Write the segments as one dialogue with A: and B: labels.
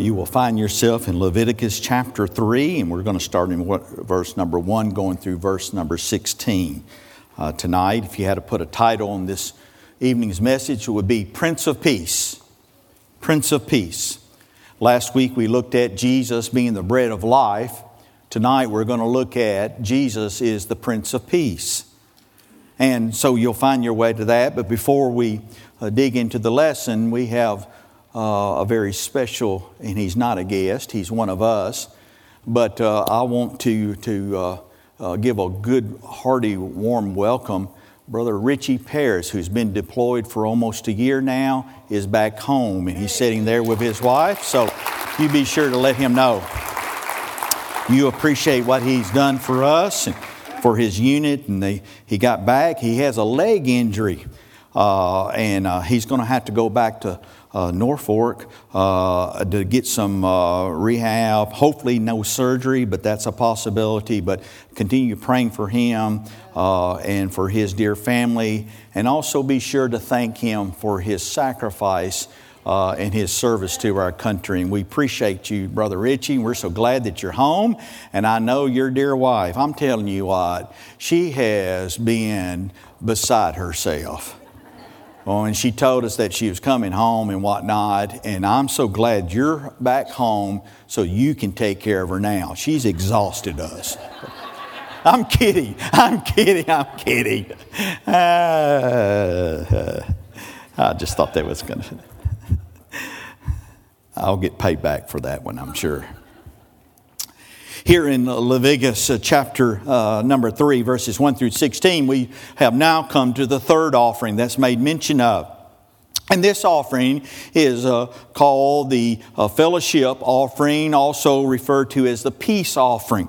A: you will find yourself in Leviticus chapter 3, and we're going to start in verse number 1, going through verse number 16 uh, tonight. If you had to put a title on this evening's message, it would be Prince of Peace. Prince of Peace. Last week we looked at Jesus being the bread of life. Tonight we're going to look at Jesus is the Prince of Peace. And so you'll find your way to that. But before we uh, dig into the lesson, we have uh, a very special, and he's not a guest, he's one of us. But uh, I want to, to uh, uh, give a good, hearty, warm welcome. Brother Richie Paris, who's been deployed for almost a year now, is back home and he's sitting there with his wife. So you be sure to let him know. You appreciate what he's done for us and for his unit, and they, he got back. He has a leg injury, uh, and uh, he's going to have to go back to uh, Norfolk uh, to get some uh, rehab. Hopefully, no surgery, but that's a possibility. But continue praying for him uh, and for his dear family, and also be sure to thank him for his sacrifice. Uh, and his service to our country. And we appreciate you, Brother Richie. We're so glad that you're home. And I know your dear wife, I'm telling you what, she has been beside herself. Oh, and she told us that she was coming home and whatnot. And I'm so glad you're back home so you can take care of her now. She's exhausted us. I'm kidding. I'm kidding. I'm kidding. Uh, I just thought that was going to. I'll get paid back for that one, I'm sure. Here in Leviticus uh, chapter uh, number 3, verses 1 through 16, we have now come to the third offering that's made mention of. And this offering is uh, called the uh, fellowship offering, also referred to as the peace offering.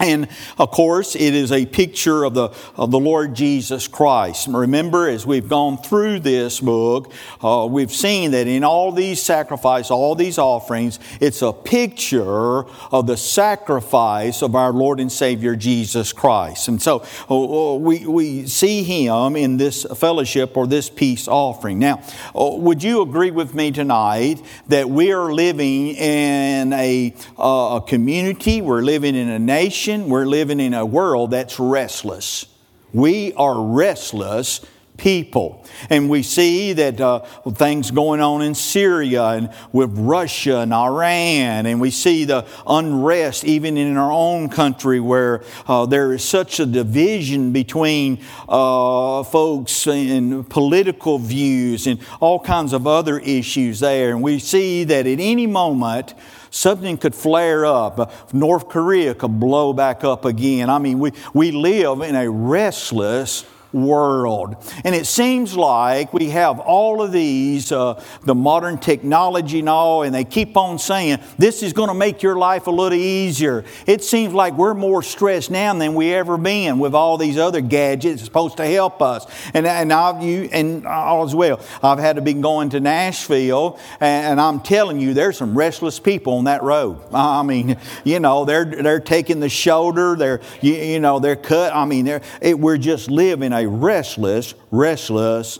A: And of course, it is a picture of the, of the Lord Jesus Christ. Remember, as we've gone through this book, uh, we've seen that in all these sacrifices, all these offerings, it's a picture of the sacrifice of our Lord and Savior Jesus Christ. And so uh, uh we, we see Him in this fellowship or this peace offering. Now, uh, would you agree with me tonight that we are living in a, a community, we're living in a nation, we're living in a world that's restless. We are restless people. And we see that uh, things going on in Syria and with Russia and Iran, and we see the unrest even in our own country where uh, there is such a division between uh, folks and political views and all kinds of other issues there. And we see that at any moment, something could flare up. North Korea could blow back up again. I mean, we, we live in a restless world. And it seems like we have all of these, uh, the modern technology and all, and they keep on saying, this is going to make your life a little easier. It seems like we're more stressed now than we ever been with all these other gadgets supposed to help us. And, and, I've, you, and all as well. I've had to be going to Nashville, and, and I'm telling you, there's some restless people on that road. I mean, you know, they're, they're taking the shoulder, they're, you, you know, they're cut. I mean, they're, it, we're just living a restless, restless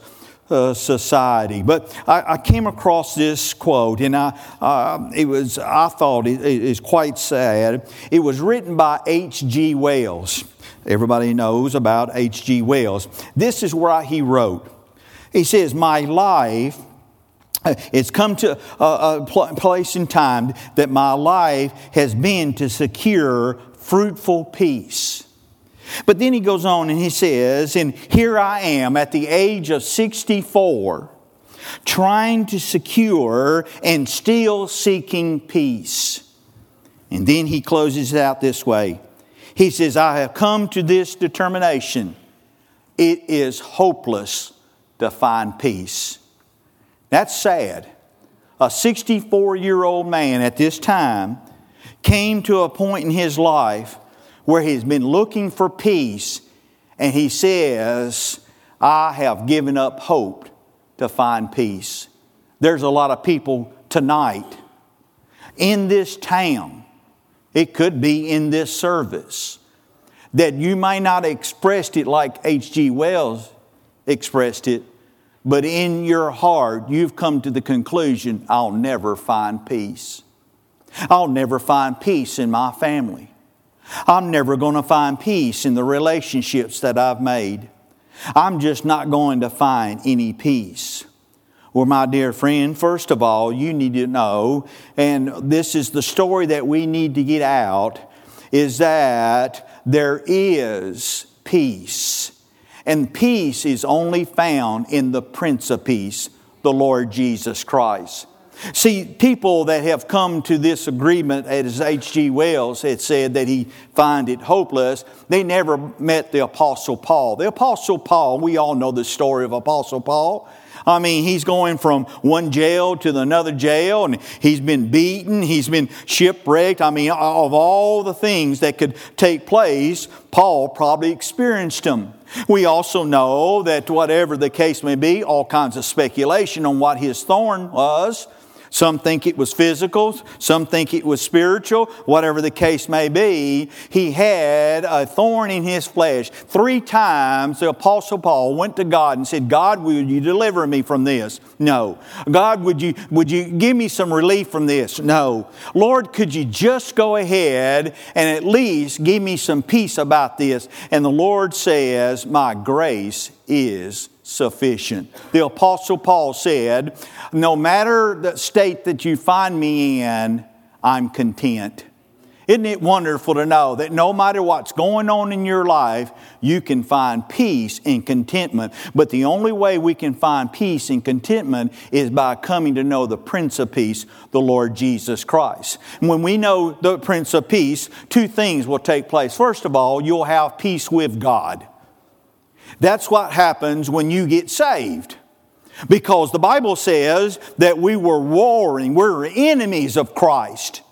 A: uh, society. But I, I, came across this quote, and I, uh, it was, I thought it is quite sad. It was written by H.G. Wells. Everybody knows about H.G. Wells. This is where he wrote. He says, My life it's come to a, a, place in time that my life has been to secure fruitful peace. But then he goes on and he says, And here I am at the age of 64, trying to secure and still seeking peace. And then he closes it out this way He says, I have come to this determination. It is hopeless to find peace. That's sad. A 64 year old man at this time came to a point in his life where he's been looking for peace, and he says, I have given up hope to find peace. There's a lot of people tonight in this town, it could be in this service, that you may not expressed it like H.G. Wells expressed it, but in your heart you've come to the conclusion, I'll never find peace. I'll never find peace in my family. I'm never going to find peace in the relationships that I've made. I'm just not going to find any peace. Well, my dear friend, first of all, you need to know, and this is the story that we need to get out, is that there is peace. And peace is only found in the Prince of Peace, the Lord Jesus Christ. See, people that have come to this agreement, as H.G. Wells had said that he find it hopeless, they never met the Apostle Paul. The Apostle Paul, we all know the story of Apostle Paul. I mean, he's going from one jail to another jail, and he's been beaten, he's been shipwrecked. I mean, of all the things that could take place, Paul probably experienced them. We also know that whatever the case may be, all kinds of speculation on what his thorn was. Some think it was physical, some think it was spiritual, whatever the case may be. He had a thorn in his flesh. Three times the Apostle Paul went to God and said, God, will you deliver me from this? No. God, would you, would you give me some relief from this? No. Lord, could you just go ahead and at least give me some peace about this? And the Lord says, My grace is sufficient. The Apostle Paul said, No matter the state that you find me in, I'm content. Isn't it wonderful to know that no matter what's going on in your life, you can find peace and contentment? But the only way we can find peace and contentment is by coming to know the Prince of Peace, the Lord Jesus Christ. And when we know the Prince of Peace, two things will take place. First of all, you'll have peace with God. That's what happens when you get saved. Because the Bible says that we were warring, we we're enemies of Christ.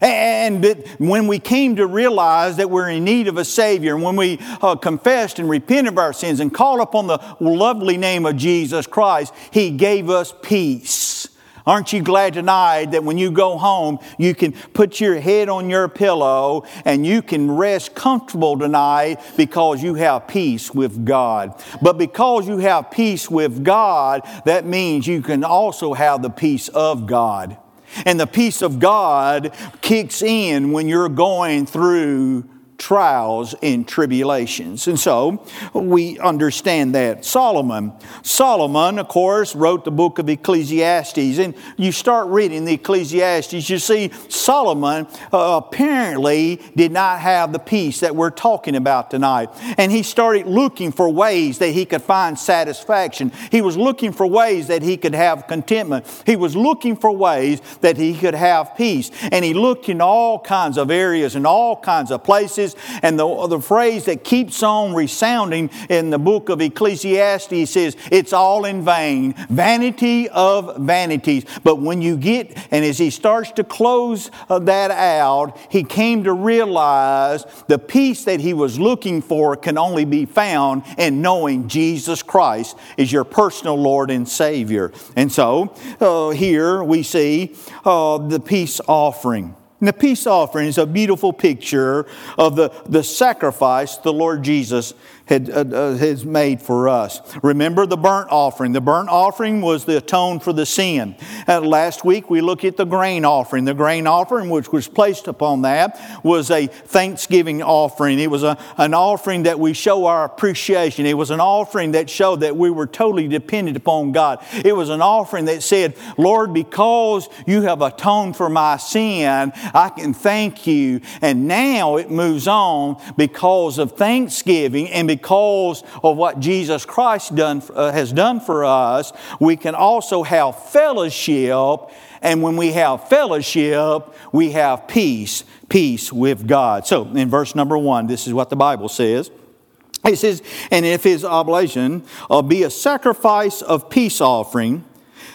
A: And when we came to realize that we're in need of a Savior, and when we uh, confessed and repented of our sins and called upon the lovely name of Jesus Christ, He gave us peace. Aren't you glad tonight that when you go home, you can put your head on your pillow and you can rest comfortable tonight because you have peace with God? But because you have peace with God, that means you can also have the peace of God. And the peace of God kicks in when you're going through trials and tribulations. And so we understand that. Solomon. Solomon, of course, wrote the book of Ecclesiastes. And you start reading the Ecclesiastes, you see Solomon uh, apparently did not have the peace that we're talking about tonight. And he started looking for ways that he could find satisfaction. He was looking for ways that he could have contentment. He was looking for ways that he could have peace. And he looked in all kinds of areas and all kinds of places and the, the phrase that keeps on resounding in the book of Ecclesiastes says, It's all in vain, vanity of vanities. But when you get, and as he starts to close uh, that out, he came to realize the peace that he was looking for can only be found in knowing Jesus Christ is your personal Lord and Savior. And so uh, here we see uh, the peace offering. And the peace offering is a beautiful picture of the, the sacrifice the Lord Jesus had, uh, uh, has made for us. Remember the burnt offering. The burnt offering was the atone for the sin. Uh, last week we looked at the grain offering. The grain offering, which was placed upon that, was a thanksgiving offering. It was a, an offering that we show our appreciation. It was an offering that showed that we were totally dependent upon God. It was an offering that said, Lord, because you have atoned for my sin, I can thank you. And now it moves on because of thanksgiving and because of what Jesus Christ done, uh, has done for us, we can also have fellowship. And when we have fellowship, we have peace, peace with God. So in verse number one, this is what the Bible says. It says, And if his oblation uh, be a sacrifice of peace offering,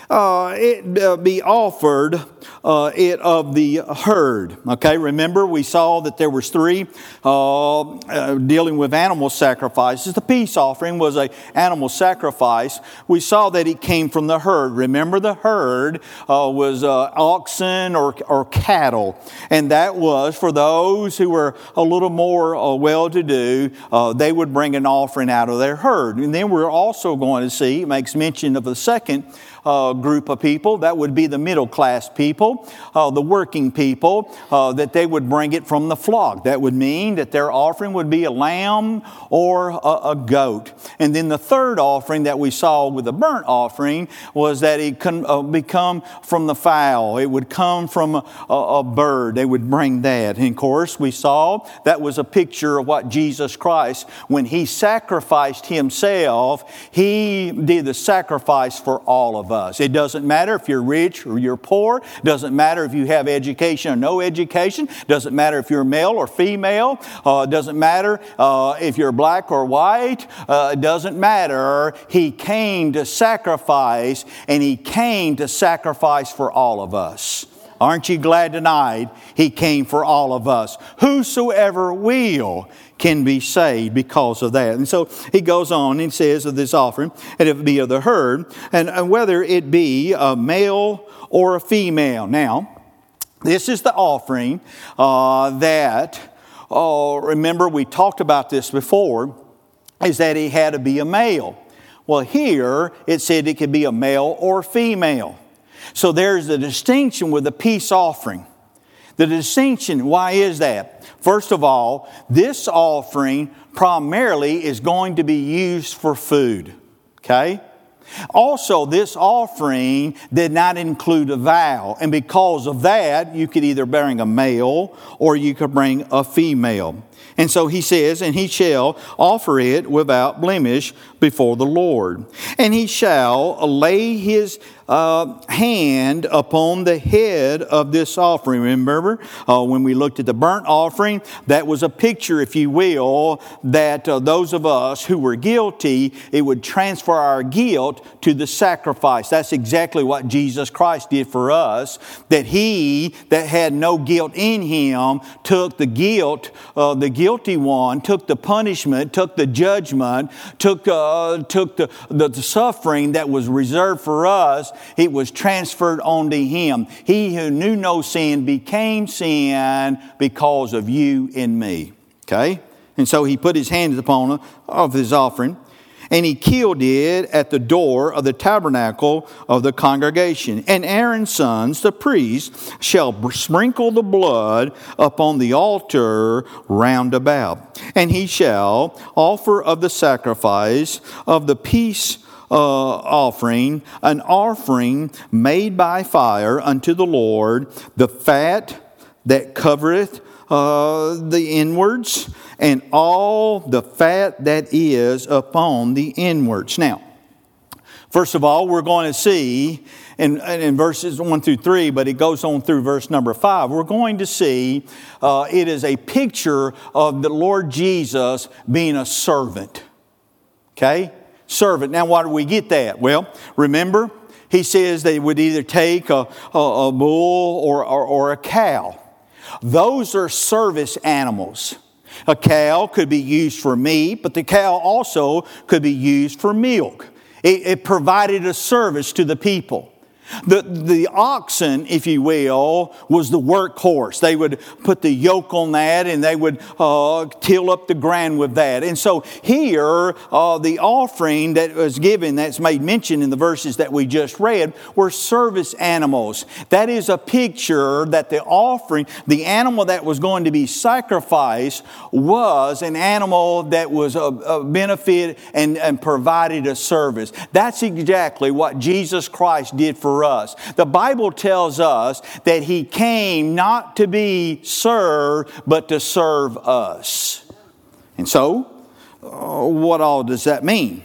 A: uh, it uh, be offered uh, it of the herd. Okay, remember we saw that there was three uh, uh, dealing with animal sacrifices. The peace offering was a animal sacrifice. We saw that it came from the herd. Remember the herd uh, was oxen or, or cattle, and that was for those who were a little more well-to-do. they would bring an offering out of their herd, and then we're also going to see. It makes mention of the second uh, group of people. That would be the middle class people, uh, the working people, uh, that they would bring it from the flock. That would mean that their offering would be a lamb or a, a goat. And then the third offering that we saw with the burnt offering was that it could uh, become from the fowl. It would come from a, a bird. They would bring that. And of course, we saw that was a picture of what Jesus Christ, when He sacrificed Himself, He did the sacrifice for all of us. It doesn't matter if you're rich or you're poor. It doesn't matter if you have education or no education. It doesn't matter if you're male or female. Uh, it doesn't matter uh, if you're black or white. Uh, it doesn't matter. He came to sacrifice, and He came to sacrifice for all of us. Aren't you glad tonight He came for all of us? Whosoever will can be saved because of that. And so he goes on and says of this offering, and if it be of the herd, and, whether it be a male or a female. Now, this is the offering uh, that, oh, remember we talked about this before, is that he had to be a male. Well, here it said it could be a male or female. So there's a distinction with the peace offering. The distinction, why is that? First of all, this offering primarily is going to be used for food. Okay? Also, this offering did not include a vow, and because of that, you could either bring a male or you could bring a female. And so he says, And he shall offer it without blemish before the Lord. And he shall lay his uh, hand upon the head of this offering. Remember uh, when we looked at the burnt offering, that was a picture, if you will, that uh, those of us who were guilty, it would transfer our guilt to the sacrifice. That's exactly what Jesus Christ did for us, that he that had no guilt in him took the guilt, uh, the guilty one, took the punishment, took the judgment, took, uh, took the, the, the suffering that was reserved for us it was transferred onto him. He who knew no sin became sin because of you and me. Okay? And so he put his hands upon of his offering and he killed it at the door of the tabernacle of the congregation. And Aaron's sons, the priests, shall sprinkle the blood upon the altar round about. And he shall offer of the sacrifice of the peace uh, offering, an offering made by fire unto the Lord, the fat that covereth uh, the inwards, and all the fat that is upon the inwards. Now, first of all, we're going to see in, in verses 1 through 3, but it goes on through verse number 5. We're going to see uh, it is a picture of the Lord Jesus being a servant. Okay? Servant. Now, why do we get that? Well, remember, he says they would either take a, a, a bull or, or, or a cow. Those are service animals. A cow could be used for meat, but the cow also could be used for milk. It, it provided a service to the people. The, the oxen, if you will, was the workhorse. They would put the yoke on that and they would uh, till up the ground with that. And so here, uh, the offering that was given, that's made mention in the verses that we just read, were service animals. That is a picture that the offering, the animal that was going to be sacrificed, was an animal that was a, a benefit and, and provided a service. That's exactly what Jesus Christ did for us. The Bible tells us that He came not to be served, but to serve us. And so, uh, what all does that mean?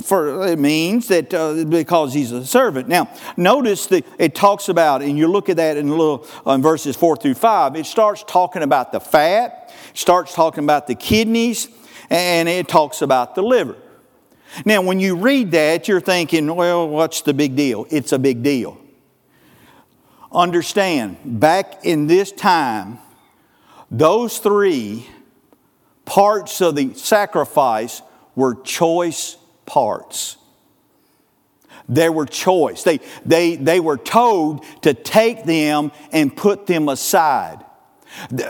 A: For it means that uh, because he's a servant. Now, notice that it talks about, and you look at that in little uh, in verses four through five. It starts talking about the fat, starts talking about the kidneys, and it talks about the liver. Now, when you read that, you're thinking, well, what's the big deal? It's a big deal. Understand, back in this time, those three parts of the sacrifice were choice parts. They were choice. They, they, they were told to take them and put them aside.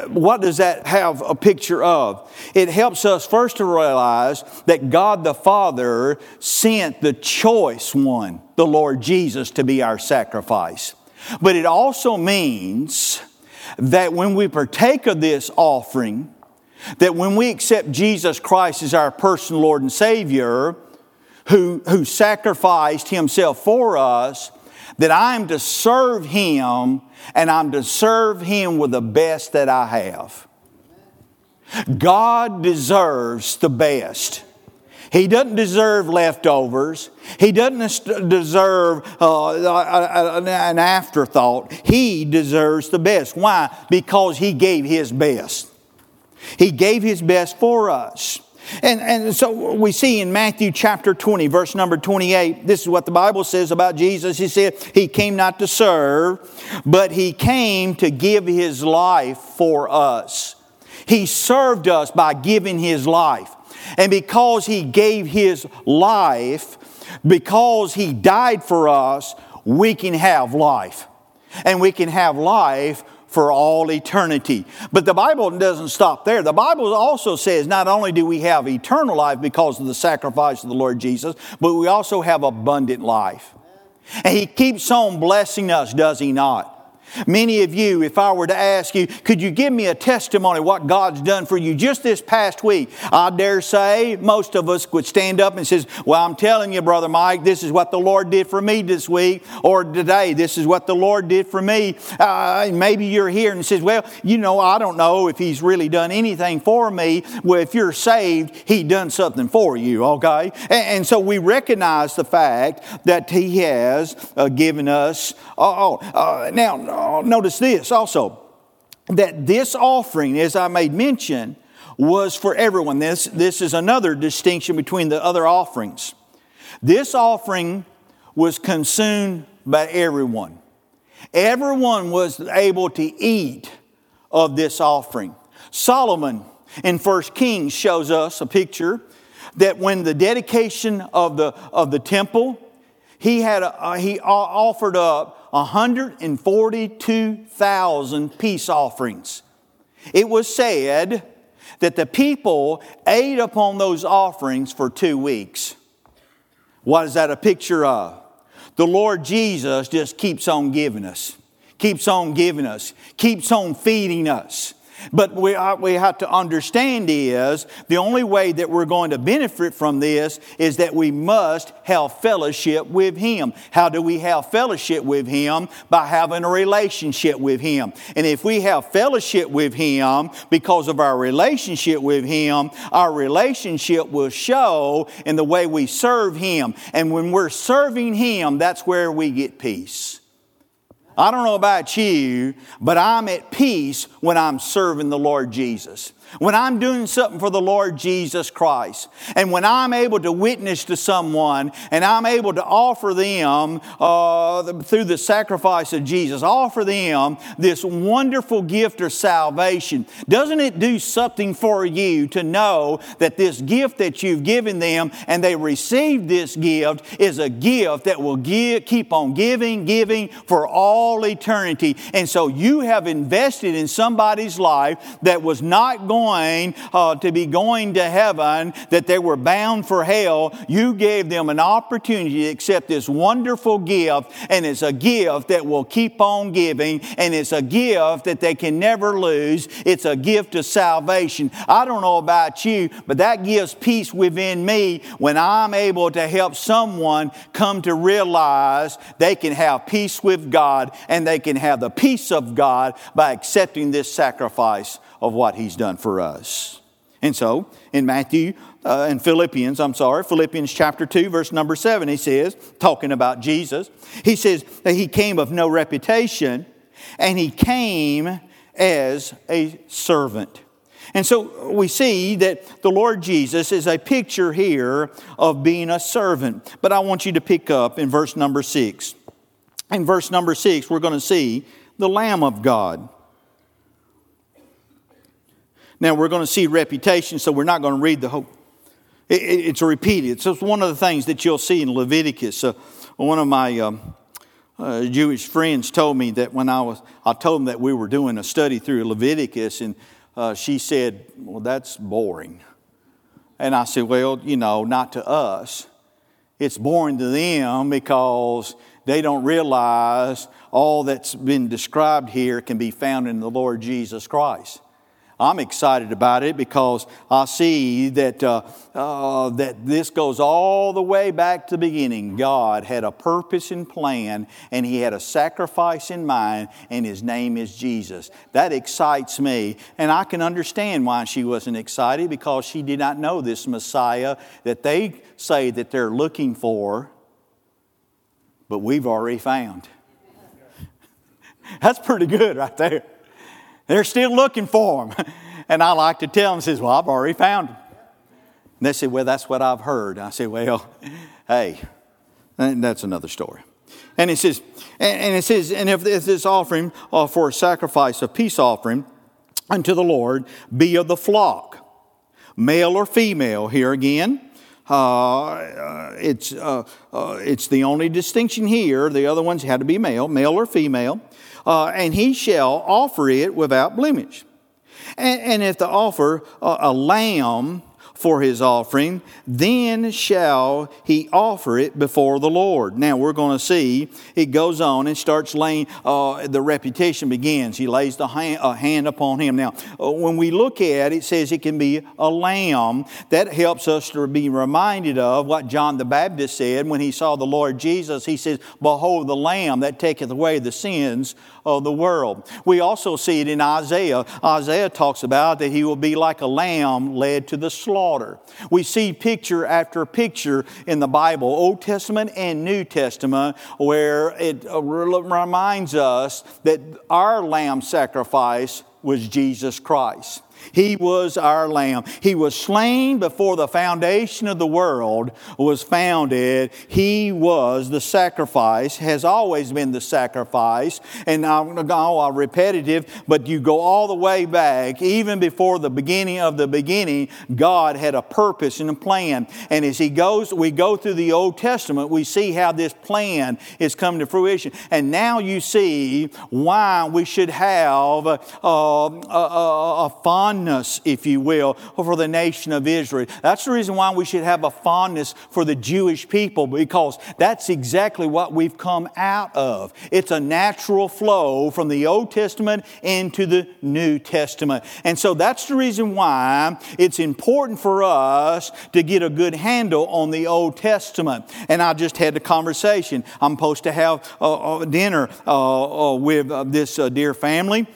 A: What does that have a picture of? It helps us first to realize that God the Father sent the choice one, the Lord Jesus, to be our sacrifice. But it also means that when we partake of this offering, that when we accept Jesus Christ as our personal Lord and Savior, who, who sacrificed himself for us, that I'm to serve him and I'm to serve him with the best that I have. God deserves the best. He doesn't deserve leftovers. He doesn't deserve uh, an afterthought. He deserves the best. Why? Because He gave His best. He gave His best for us. And, and so we see in Matthew chapter 20, verse number 28, this is what the Bible says about Jesus. He said, He came not to serve, but He came to give His life for us. He served us by giving His life. And because He gave His life, because He died for us, we can have life. And we can have life for all eternity. But the Bible doesn't stop there. The Bible also says not only do we have eternal life because of the sacrifice of the Lord Jesus, but we also have abundant life. And He keeps on blessing us, does He not? Many of you, if I were to ask you, could you give me a testimony of what God's done for you just this past week? I dare say most of us would stand up and says, well, I'm telling you, Brother Mike, this is what the Lord did for me this week, or today, this is what the Lord did for me. Uh, maybe you're here and says, well, you know, I don't know if He's really done anything for me. Well, if you're saved, He done something for you, okay? And, and so we recognize the fact that He has uh, given us, oh, oh uh, now, Oh, notice this also that this offering, as I made mention, was for everyone. This, this is another distinction between the other offerings. This offering was consumed by everyone. Everyone was able to eat of this offering. Solomon in 1 Kings shows us a picture that when the dedication of the, of the temple, he, had a, he offered up 142,000 peace offerings. It was said that the people ate upon those offerings for two weeks. What is that a picture of? The Lord Jesus just keeps on giving us, keeps on giving us, keeps on feeding us. But we, uh, we have to understand is the only way that we're going to benefit from this is that we must have fellowship with Him. How do we have fellowship with Him? By having a relationship with Him. And if we have fellowship with Him because of our relationship with Him, our relationship will show in the way we serve Him. And when we're serving Him, that's where we get peace. I don't know about you, but I'm at peace when I'm serving the Lord Jesus when I'm doing something for the Lord Jesus Christ, and when I'm able to witness to someone and I'm able to offer them uh, through the sacrifice of Jesus, offer them this wonderful gift of salvation, doesn't it do something for you to know that this gift that you've given them and they received this gift is a gift that will give, keep on giving, giving for all eternity? And so you have invested in somebody's life that was not going going uh, to be going to heaven, that they were bound for hell, you gave them an opportunity to accept this wonderful gift, and it's a gift that will keep on giving, and it's a gift that they can never lose. It's a gift of salvation. I don't know about you, but that gives peace within me when I'm able to help someone come to realize they can have peace with God and they can have the peace of God by accepting this sacrifice of what he's done for us. And so, in Matthew, uh, in Philippians, I'm sorry, Philippians chapter 2, verse number 7, he says, talking about Jesus, he says that he came of no reputation and he came as a servant. And so we see that the Lord Jesus is a picture here of being a servant. But I want you to pick up in verse number six. In verse number six, we're going to see the Lamb of God. Now, we're going to see reputation, so we're not going to read the whole. it's repeated. So it's one of the things that you'll see in Leviticus. Uh, one of my um, uh, Jewish friends told me that when I was, I told them that we were doing a study through Leviticus, and uh, she said, Well, that's boring. And I said, Well, you know, not to us. It's boring to them because they don't realize all that's been described here can be found in the Lord Jesus Christ. I'm excited about it because I see that, uh, uh, that this goes all the way back to the beginning. God had a purpose and plan, and He had a sacrifice in mind, and His name is Jesus. That excites me, and I can understand why she wasn't excited because she did not know this Messiah that they say that they're looking for, but we've already found. That's pretty good right there. They're still looking for him. And I like to tell them, says, Well, I've already found him. And they said, Well, that's what I've heard. I said, Well, hey, that's another story. And it says, and it says, and if this offering uh, for a sacrifice, a peace offering unto the Lord, be of the flock, male or female, here again, uh, it's, uh, uh, it's the only distinction here. The other ones had to be male, male or female uh, and he shall offer it without blemish. And, and if the offer uh, a lamb for his offering, then shall he offer it before the Lord. Now we're going to see it goes on and starts laying, uh, the reputation begins. He lays the hand, a hand upon him. Now, uh, when we look at it, it says it can be a lamb. That helps us to be reminded of what John the Baptist said when he saw the Lord Jesus. He says, Behold the lamb that taketh away the sins of the world. We also see it in Isaiah. Isaiah talks about that he will be like a lamb led to the slaughter. We see picture after picture in the Bible, Old Testament and New Testament, where it reminds us that our lamb sacrifice was Jesus Christ. He was our lamb. He was slain before the foundation of the world was founded. He was the sacrifice, has always been the sacrifice. And I'm going to go all repetitive, but you go all the way back, even before the beginning of the beginning, God had a purpose and a plan. And as He goes, we go through the Old Testament, we see how this plan is come to fruition. And now you see why we should have a, a, a, a fond fondness, if you will, for the nation of Israel. That's the reason why we should have a fondness for the Jewish people because that's exactly what we've come out of. It's a natural flow from the Old Testament into the New Testament. And so that's the reason why it's important for us to get a good handle on the Old Testament. And I just had a conversation. I'm supposed to have a, a dinner uh, uh, with uh, this uh, dear family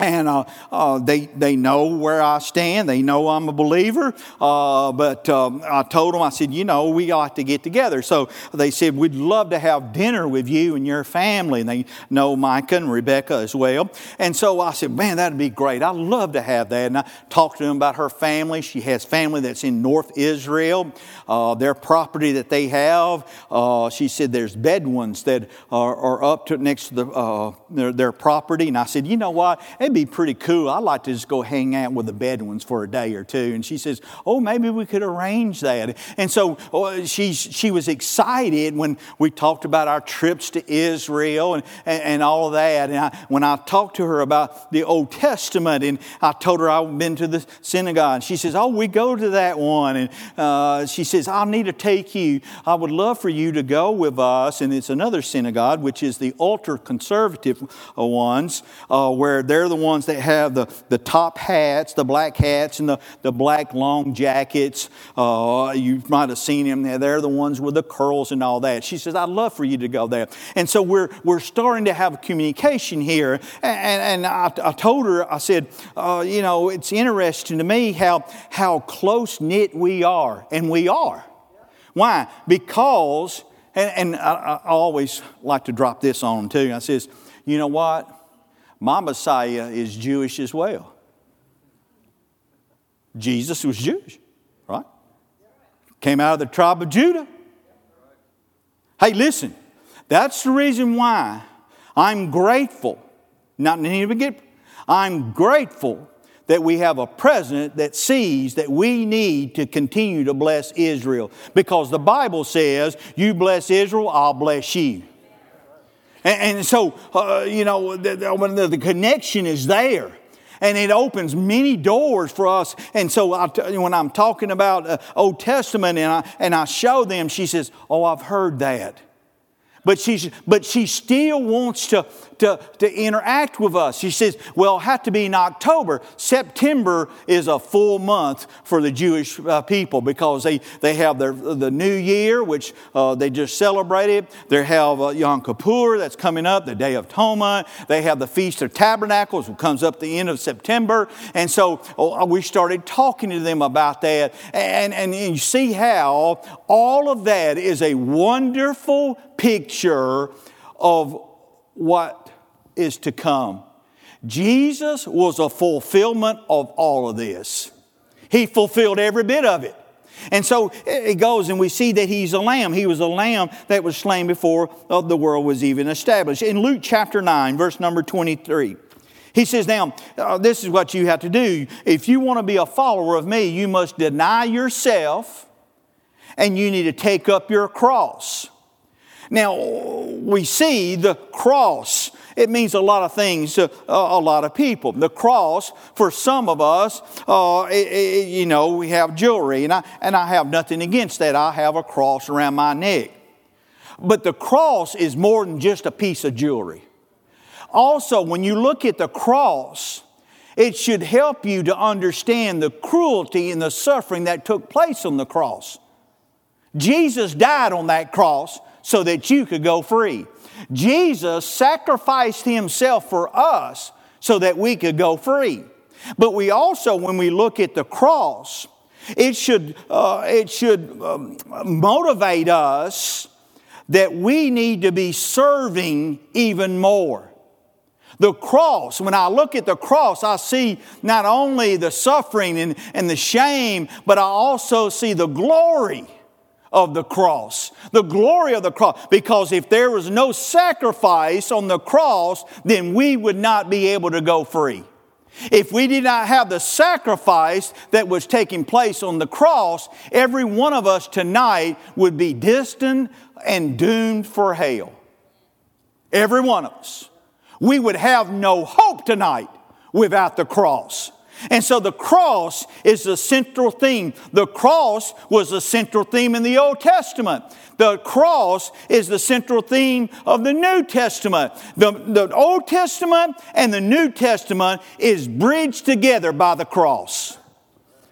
A: and uh, uh, they, they know where I stand. They know I'm a believer. Uh, but um, I told them, I said, you know, we ought to get together. So they said, we'd love to have dinner with you and your family. And they know Micah and Rebecca as well. And so I said, man, that'd be great. I'd love to have that. And I talked to them about her family. She has family that's in North Israel, uh, their property that they have. Uh, she said, there's Bedouins that are, are up to next to the, uh, their, their property. And I said, you know what? it'd be pretty cool. I'd like to just go hang out with the Bedouins for a day or two. And she says, oh, maybe we could arrange that. And so oh, she, she was excited when we talked about our trips to Israel and, and, and all of that. And I, when I talked to her about the Old Testament and I told her I've been to the synagogue, and she says, oh, we go to that one. And uh, she says, I need to take you. I would love for you to go with us. And it's another synagogue, which is the ultra conservative ones, uh, where they're the the ones that have the, the top hats, the black hats, and the, the black long jackets. Uh, you might have seen them there. They're the ones with the curls and all that. She says, I'd love for you to go there. And so we're, we're starting to have communication here. And, and I, I told her, I said, uh, you know, it's interesting to me how, how close knit we are. And we are. Why? Because, and, and I, I always like to drop this on too. I says, you know what? my Messiah is Jewish as well. Jesus was Jewish, right? Came out of the tribe of Judah. Hey, listen, that's the reason why I'm grateful. Not need to get. I'm grateful that we have a president that sees that we need to continue to bless Israel because the Bible says, "You bless Israel, I'll bless you." And, and so, uh, you know, the, the, the connection is there and it opens many doors for us. And so when I'm talking about uh, Old Testament and I, and I show them, she says, Oh, I've heard that. But, she's, but she still wants to, to, to interact with us. She says, well, have to be in October. September is a full month for the Jewish uh, people because they, they have their, the new year, which uh, they just celebrated. They have uh, Yom Kippur that's coming up, the Day of Atonement. They have the Feast of Tabernacles, which comes up the end of September. And so oh, we started talking to them about that. And, and, and you see how all of that is a wonderful picture of what is to come. Jesus was a fulfillment of all of this. He fulfilled every bit of it. And so it goes, and we see that he's a lamb. He was a lamb that was slain before the world was even established. In Luke chapter 9, verse number 23, he says, Now, uh, this is what you have to do. If you want to be a follower of me, you must deny yourself and you need to take up your cross. Now, we see the cross. It means a lot of things to a lot of people. The cross, for some of us, uh, it, it, you know, we have jewelry, and I, and I have nothing against that. I have a cross around my neck. But the cross is more than just a piece of jewelry. Also, when you look at the cross, it should help you to understand the cruelty and the suffering that took place on the cross. Jesus died on that cross so that you could go free. Jesus sacrificed himself for us so that we could go free. But we also, when we look at the cross, it should, uh, it should um, motivate us that we need to be serving even more. The cross, when I look at the cross, I see not only the suffering and, and the shame, but I also see the glory of the cross, the glory of the cross. Because if there was no sacrifice on the cross, then we would not be able to go free. If we did not have the sacrifice that was taking place on the cross, every one of us tonight would be distant and doomed for hell. Every one of us. We would have no hope tonight without the cross. And so the cross is the central theme. The cross was the central theme in the Old Testament. The cross is the central theme of the New Testament. The, the Old Testament and the New Testament is bridged together by the cross.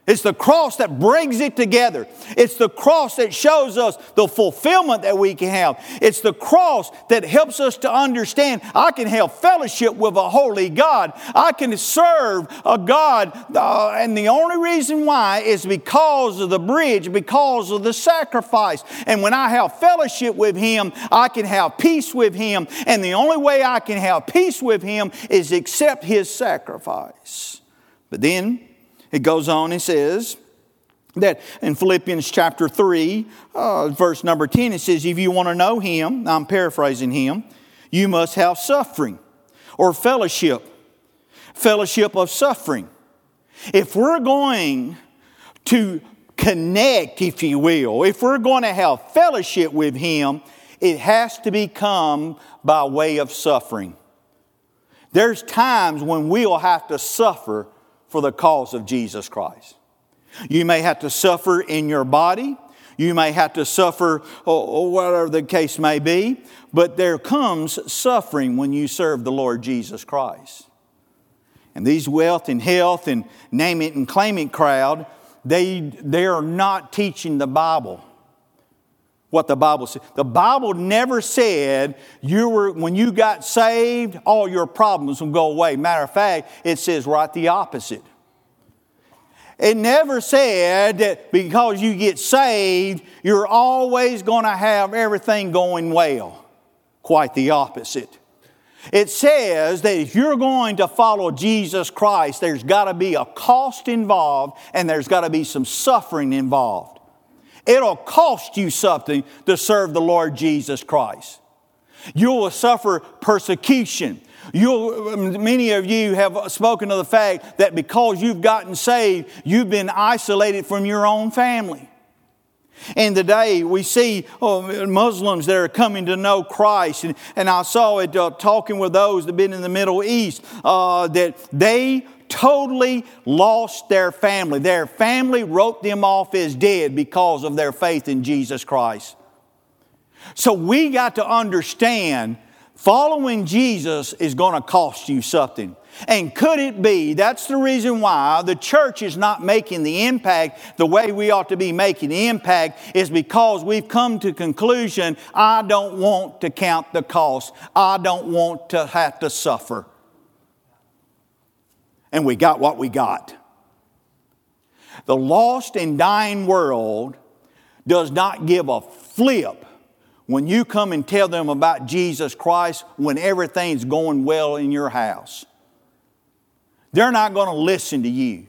A: It's the cross that brings it together. It's the cross that shows us the fulfillment that we can have. It's the cross that helps us to understand I can have fellowship with a holy God. I can serve a God, uh, and the only reason why is because of the bridge, because of the sacrifice. And when I have fellowship with Him, I can have peace with Him. And the only way I can have peace with Him is accept His sacrifice. But then, it goes on and says that in Philippians chapter 3, uh, verse number 10, it says, If you want to know him, I'm paraphrasing him, you must have suffering or fellowship, fellowship of suffering. If we're going to connect, if you will, if we're going to have fellowship with him, it has to become by way of suffering. There's times when we'll have to suffer for the cause of Jesus Christ. You may have to suffer in your body. You may have to suffer, or whatever the case may be, but there comes suffering when you serve the Lord Jesus Christ. And these wealth and health and name it and claim it crowd, they, they are not teaching the Bible what the Bible says. The Bible never said you were, when you got saved, all your problems will go away. Matter of fact, it says right the opposite. It never said that because you get saved, you're always going to have everything going well. Quite the opposite. It says that if you're going to follow Jesus Christ, there's got to be a cost involved and there's got to be some suffering involved. It'll cost you something to serve the Lord Jesus Christ. You will suffer persecution. You'll, many of you have spoken of the fact that because you've gotten saved, you've been isolated from your own family. And today we see oh, Muslims that are coming to know Christ. And, and I saw it uh, talking with those that have been in the Middle East uh, that they totally lost their family. Their family wrote them off as dead because of their faith in Jesus Christ. So we got to understand following Jesus is going to cost you something. And could it be that's the reason why the church is not making the impact the way we ought to be making the impact is because we've come to conclusion I don't want to count the cost. I don't want to have to suffer. And we got what we got. The lost and dying world does not give a flip when you come and tell them about Jesus Christ when everything's going well in your house. They're not going to listen to you.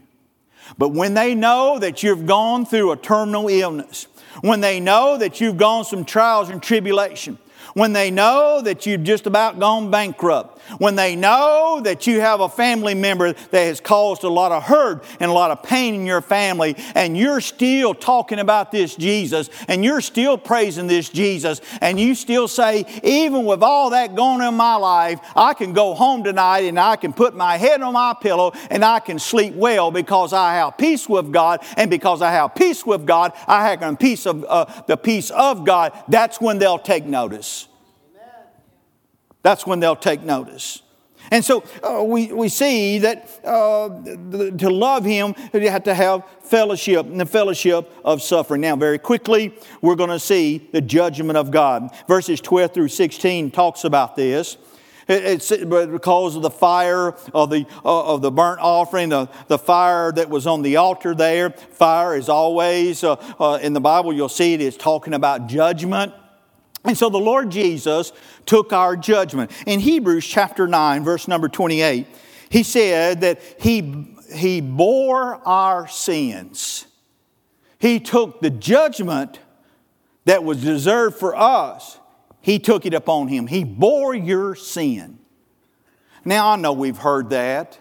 A: But when they know that you've gone through a terminal illness, when they know that you've gone some trials and tribulation, when they know that you've just about gone bankrupt, when they know that you have a family member that has caused a lot of hurt and a lot of pain in your family, and you're still talking about this Jesus, and you're still praising this Jesus, and you still say, even with all that going on in my life, I can go home tonight and I can put my head on my pillow and I can sleep well because I have peace with God, and because I have peace with God, I have peace of uh, the peace of God. That's when they'll take notice. That's when they'll take notice. And so uh, we, we see that uh, to love Him, you have to have fellowship, and the fellowship of suffering. Now, very quickly, we're going to see the judgment of God. Verses 12 through 16 talks about this. It's because of the fire of the, uh, of the burnt offering, the, the fire that was on the altar there. Fire is always, uh, uh, in the Bible, you'll see it is talking about judgment. And so the Lord Jesus took our judgment. In Hebrews chapter 9, verse number 28, he said that he, he bore our sins. He took the judgment that was deserved for us, he took it upon him. He bore your sin. Now, I know we've heard that.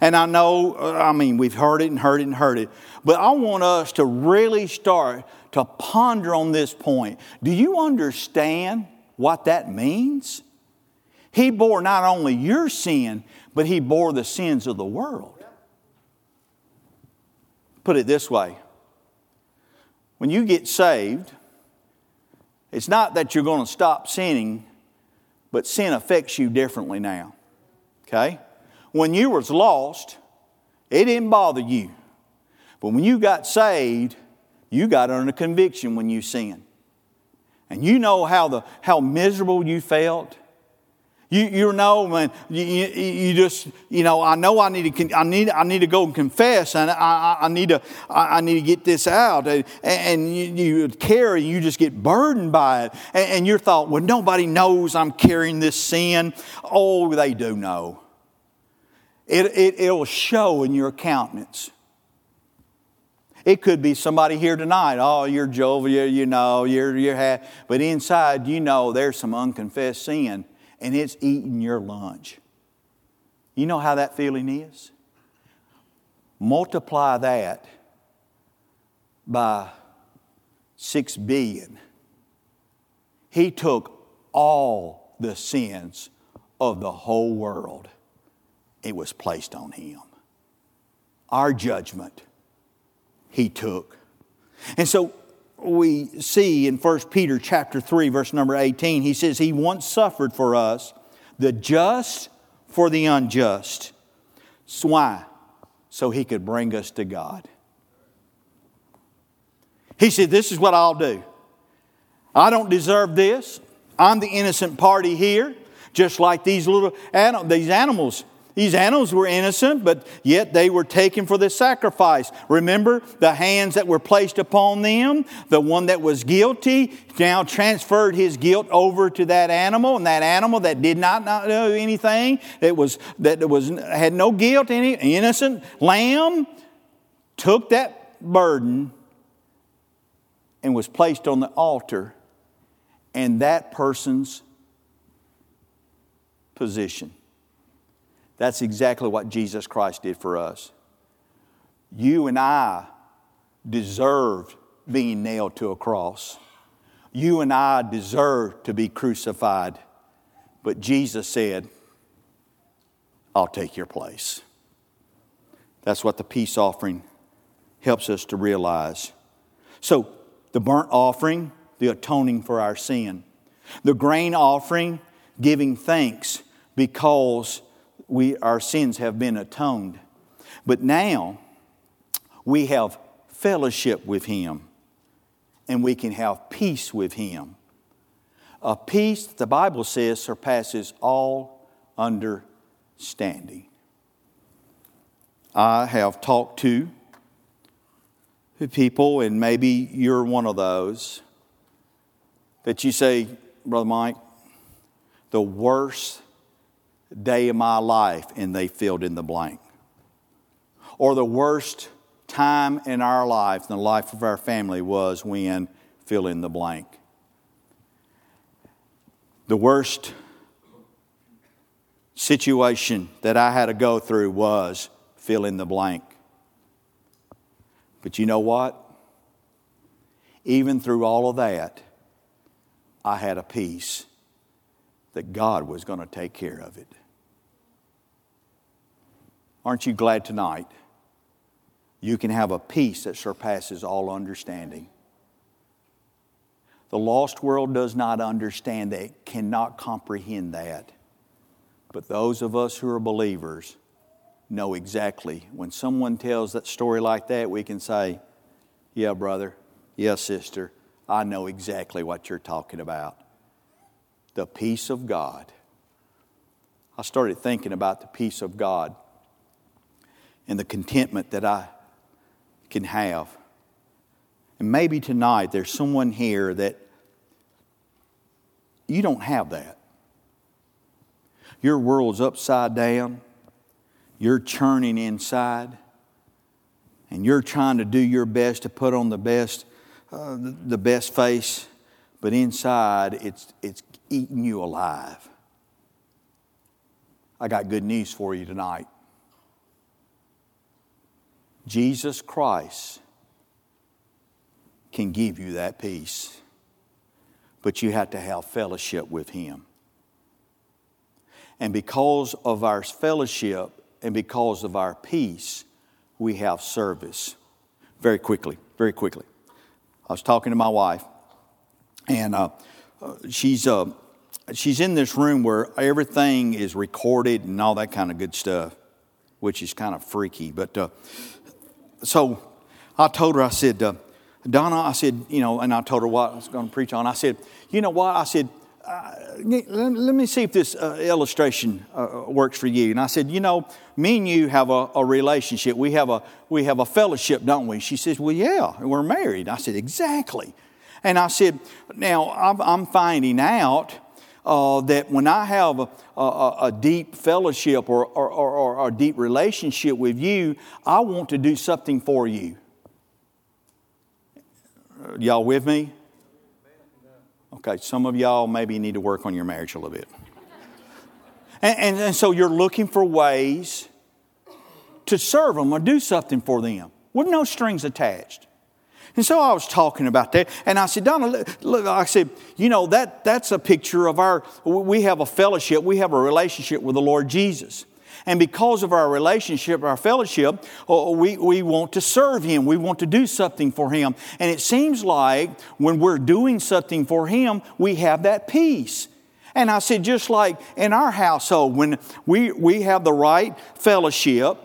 A: And I know, uh, I mean, we've heard it and heard it and heard it. But I want us to really start to ponder on this point. Do you understand what that means? He bore not only your sin, but He bore the sins of the world. Put it this way when you get saved, it's not that you're going to stop sinning, but sin affects you differently now. Okay? When you was lost, it didn't bother you. But when you got saved, you got under conviction when you sinned. And you know how, the, how miserable you felt. You, you know, man, you, you, you, just, you know, I know I need to, I need, I need to go and confess, and I, I, I need to, I, I, need to get this out. And, and you, you carry, you just get burdened by it. And, and you thought, well, nobody knows I'm carrying this sin. Oh, they do know. It, it, it'll show in your countenance. It could be somebody here tonight. Oh, you're jovial, you know, you're, you're happy. But inside, you know there's some unconfessed sin, and it's eating your lunch. You know how that feeling is? Multiply that by six billion. He took all the sins of the whole world, it was placed on him. Our judgment he took. And so we see in 1 Peter chapter 3 verse number 18 he says he once suffered for us the just for the unjust. So why? So he could bring us to God. He said this is what I'll do. I don't deserve this. I'm the innocent party here, just like these little these animals These animals were innocent, but yet they were taken for the sacrifice. Remember the hands that were placed upon them? The one that was guilty now transferred his guilt over to that animal, and that animal that did not know anything, that was that was had no guilt, any innocent lamb, took that burden and was placed on the altar, and that person's position. That's exactly what Jesus Christ did for us. You and I deserved being nailed to a cross. You and I deserve to be crucified. But Jesus said, I'll take your place. That's what the peace offering helps us to realize. So, the burnt offering, the atoning for our sin. The grain offering, giving thanks because we, our sins have been atoned. But now we have fellowship with Him and we can have peace with Him. A peace, that the Bible says, surpasses all understanding. I have talked to people, and maybe you're one of those, that you say, Brother Mike, the worst day of my life, and they filled in the blank. Or the worst time in our life, in the life of our family, was when fill in the blank. The worst situation that I had to go through was fill in the blank. But you know what? Even through all of that, I had a peace that God was going to take care of it. Aren't you glad tonight you can have a peace that surpasses all understanding? The lost world does not understand that, cannot comprehend that. But those of us who are believers know exactly. When someone tells that story like that, we can say, Yeah, brother, yeah, sister, I know exactly what you're talking about the peace of God. I started thinking about the peace of God and the contentment that I can have. And maybe tonight there's someone here that you don't have that. Your world's upside down, you're churning inside, and you're trying to do your best to put on the best, uh, the best face, but inside it's, it's eating you alive. I got good news for you tonight. Jesus Christ can give you that peace, but you have to have fellowship with Him. And because of our fellowship and because of our peace, we have service. Very quickly, very quickly. I was talking to my wife, and uh, she's uh, she's in this room where everything is recorded and all that kind of good stuff, which is kind of freaky. But uh, so I told her, I said, uh, Donna, I said, you know, and I told her what I was going to preach on. I said, you know what? I said, uh, let, let, me see if this uh, illustration uh, works for you. And I said, you know, me and you have a, a, relationship. We have a we have a fellowship, don't we? She says, well, yeah, we're married. I said, exactly. And I said, now I'm, I'm finding out uh, that when I have a, a, a deep fellowship or, or, or, or a deep relationship with you, I want to do something for you. Y'all with me? Okay, some of y'all maybe need to work on your marriage a little bit. And, and, and, so you're looking for ways to serve them or do something for them with no strings attached. And so I was talking about that, and I said, Donna, look, I said, you know, that, that's a picture of our, we have a fellowship, we have a relationship with the Lord Jesus. And because of our relationship, our fellowship, uh, we, we want to serve Him. We want to do something for Him. And it seems like when we're doing something for Him, we have that peace. And I said, just like in our household, when we, we have the right fellowship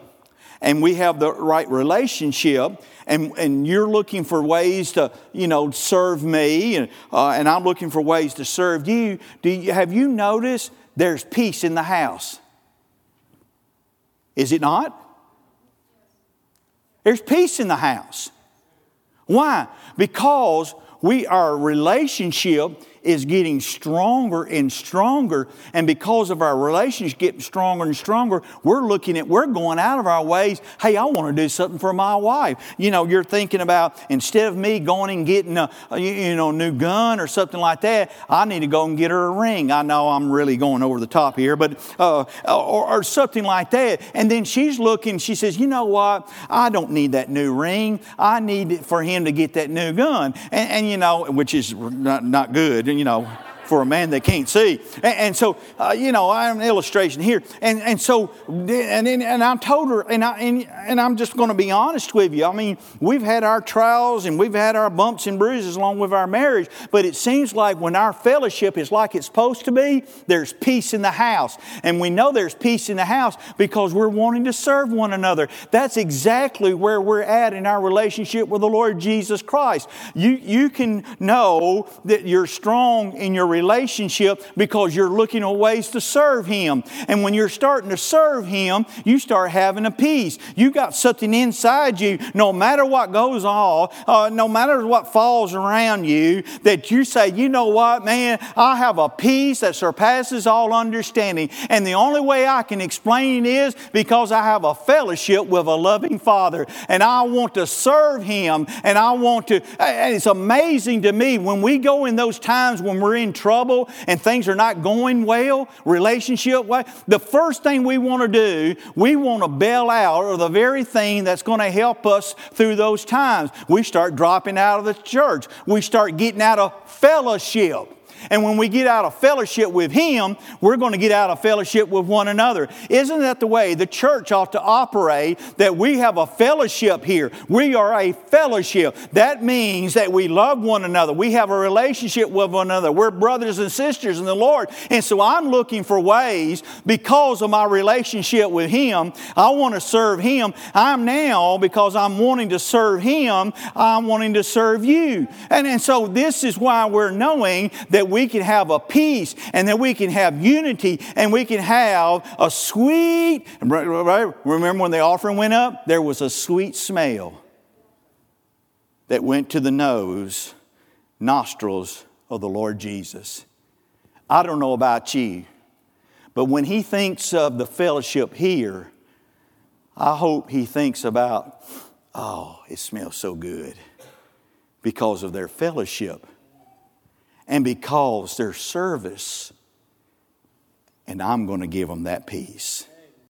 A: and we have the right relationship, and, and you're looking for ways to, you know, serve me, and, uh, and I'm looking for ways to serve you, do you, have you noticed there's peace in the house? Is it not? There's peace in the house. Why? Because we our relationship is getting stronger and stronger. And because of our relationship getting stronger and stronger, we're looking at, we're going out of our ways. Hey, I want to do something for my wife. You know, you're thinking about instead of me going and getting a, you know, new gun or something like that, I need to go and get her a ring. I know I'm really going over the top here, but, uh, or, or something like that. And then she's looking, she says, you know what? I don't need that new ring. I need for him to get that new gun. And, and you know, which is not, not good you know, for a man that can't see. And, and so, uh, you know, I have an illustration here. And, and so, and, and, and I told her, and, I, and, and I'm just going to be honest with you. I mean, we've had our trials and we've had our bumps and bruises along with our marriage, but it seems like when our fellowship is like it's supposed to be, there's peace in the house. And we know there's peace in the house because we're wanting to serve one another. That's exactly where we're at in our relationship with the Lord Jesus Christ. You, you can know that you're strong in your relationship relationship because you're looking at ways to serve Him. And when you're starting to serve Him, you start having a peace. You got something inside you, no matter what goes on, uh, no matter what falls around you, that you say, you know what, man, I have a peace that surpasses all understanding. And the only way I can explain it is because I have a fellowship with a loving Father. And I want to serve Him. And I want to, and it's amazing to me when we go in those times when we're in trouble trouble and things are not going well, relationship way, the first thing we want to do, we want to bail out of the very thing that's going to help us through those times. We start dropping out of the church. We start getting out of fellowship. And when we get out of fellowship with Him, we're going to get out of fellowship with one another. Isn't that the way the church ought to operate? That we have a fellowship here. We are a fellowship. That means that we love one another. We have a relationship with one another. We're brothers and sisters in the Lord. And so I'm looking for ways because of my relationship with Him. I want to serve Him. I'm now, because I'm wanting to serve Him, I'm wanting to serve you. And, and so this is why we're knowing that we can have a peace and that we can have unity and we can have a sweet? Remember when the offering went up? There was a sweet smell that went to the nose, nostrils of the Lord Jesus. I don't know about you, but when he thinks of the fellowship here, I hope he thinks about, oh, it smells so good because of their fellowship and because their service, and I'm going to give them that peace.